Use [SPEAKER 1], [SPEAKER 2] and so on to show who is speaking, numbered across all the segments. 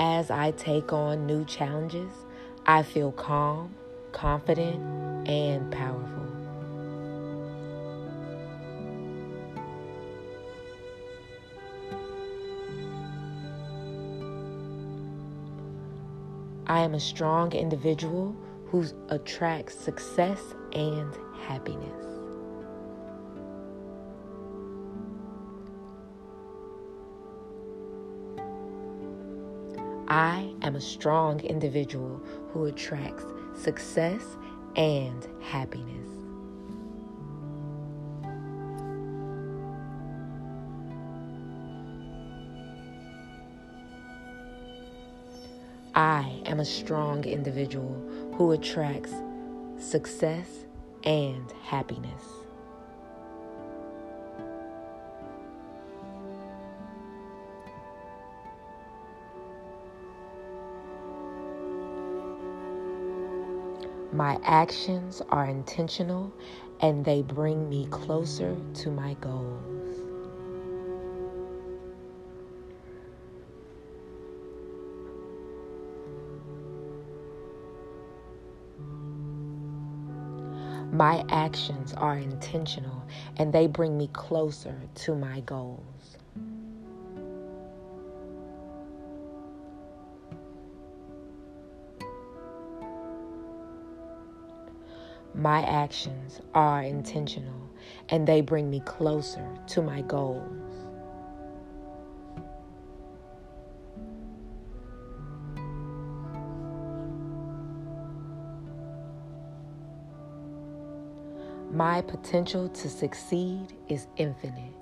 [SPEAKER 1] As I take on new challenges, I feel calm, confident, and powerful. I am a strong individual who attracts success and happiness. I am a strong individual who attracts success and happiness. I am a strong individual who attracts success and happiness. My actions are intentional and they bring me closer to my goals. My actions are intentional and they bring me closer to my goals. My actions are intentional and they bring me closer to my goals. My potential to succeed is infinite.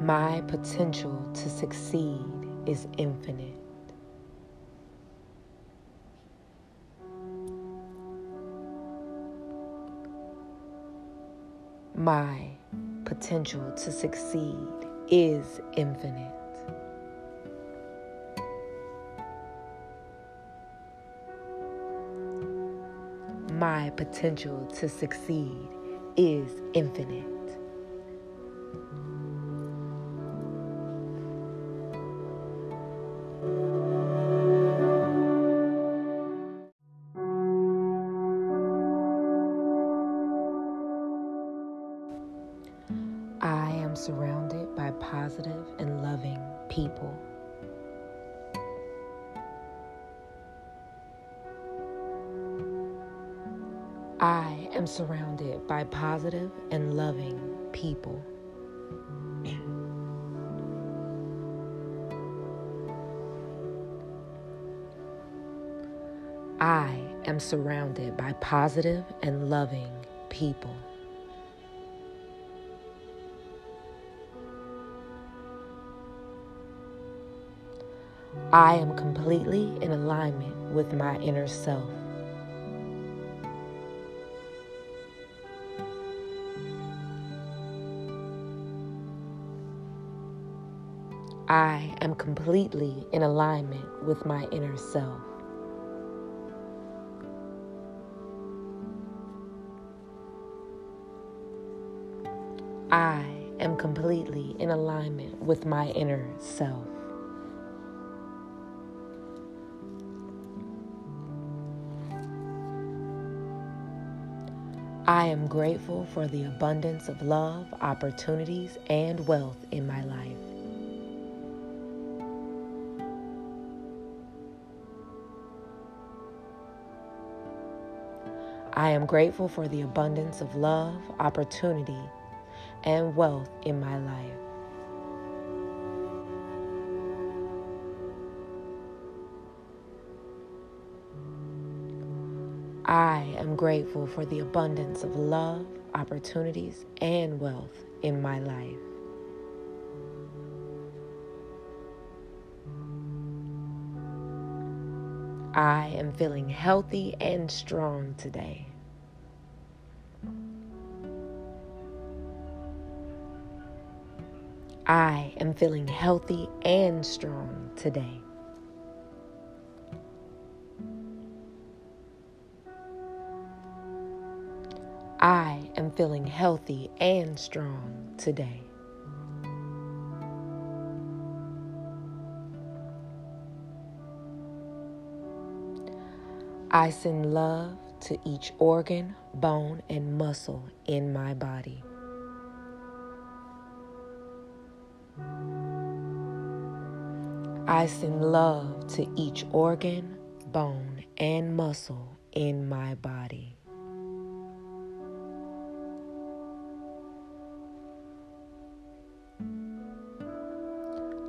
[SPEAKER 1] My potential to succeed is infinite. My potential to succeed is infinite. My potential to succeed is infinite. Am surrounded by positive and loving people. I am surrounded by positive and loving people. I am surrounded by positive and loving people. I am completely in alignment with my inner self. I am completely in alignment with my inner self. I am completely in alignment with my inner self. I am grateful for the abundance of love, opportunities, and wealth in my life. I am grateful for the abundance of love, opportunity, and wealth in my life. I am grateful for the abundance of love, opportunities and wealth in my life. I am feeling healthy and strong today. I am feeling healthy and strong today. I am feeling healthy and strong today. I send love to each organ, bone, and muscle in my body. I send love to each organ, bone, and muscle in my body.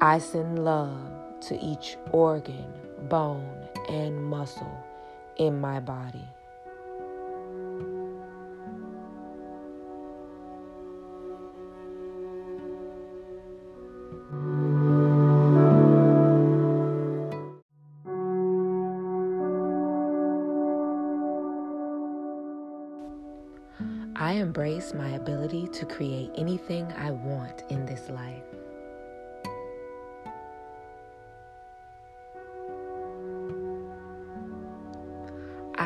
[SPEAKER 1] I send love to each organ, bone, and muscle in my body. I embrace my ability to create anything I want in this life.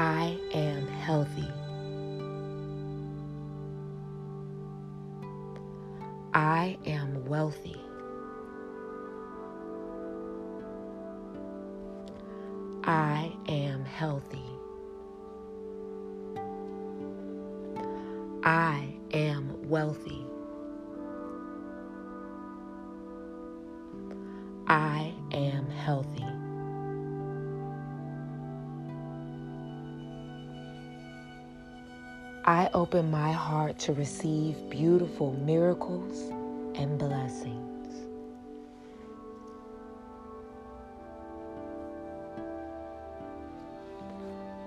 [SPEAKER 1] I am healthy. I am wealthy. I am healthy. I am wealthy. I am healthy. Open my heart to receive beautiful miracles and blessings.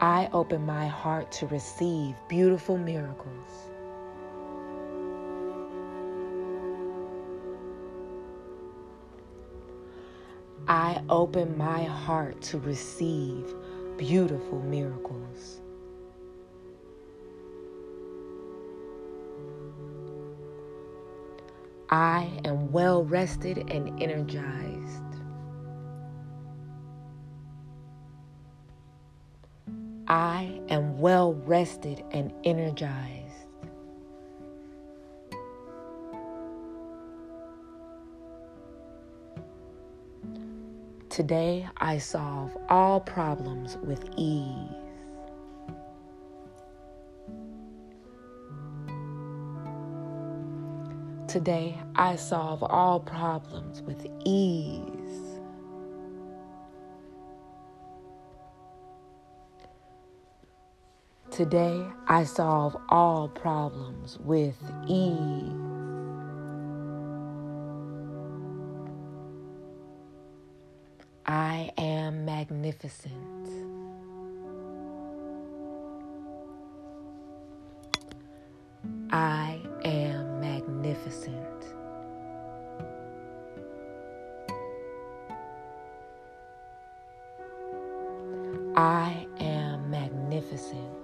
[SPEAKER 1] I open my heart to receive beautiful miracles. I open my heart to receive beautiful miracles. I am well rested and energized. I am well rested and energized. Today I solve all problems with ease. Today I solve all problems with ease. Today I solve all problems with ease. I am magnificent. I I am magnificent.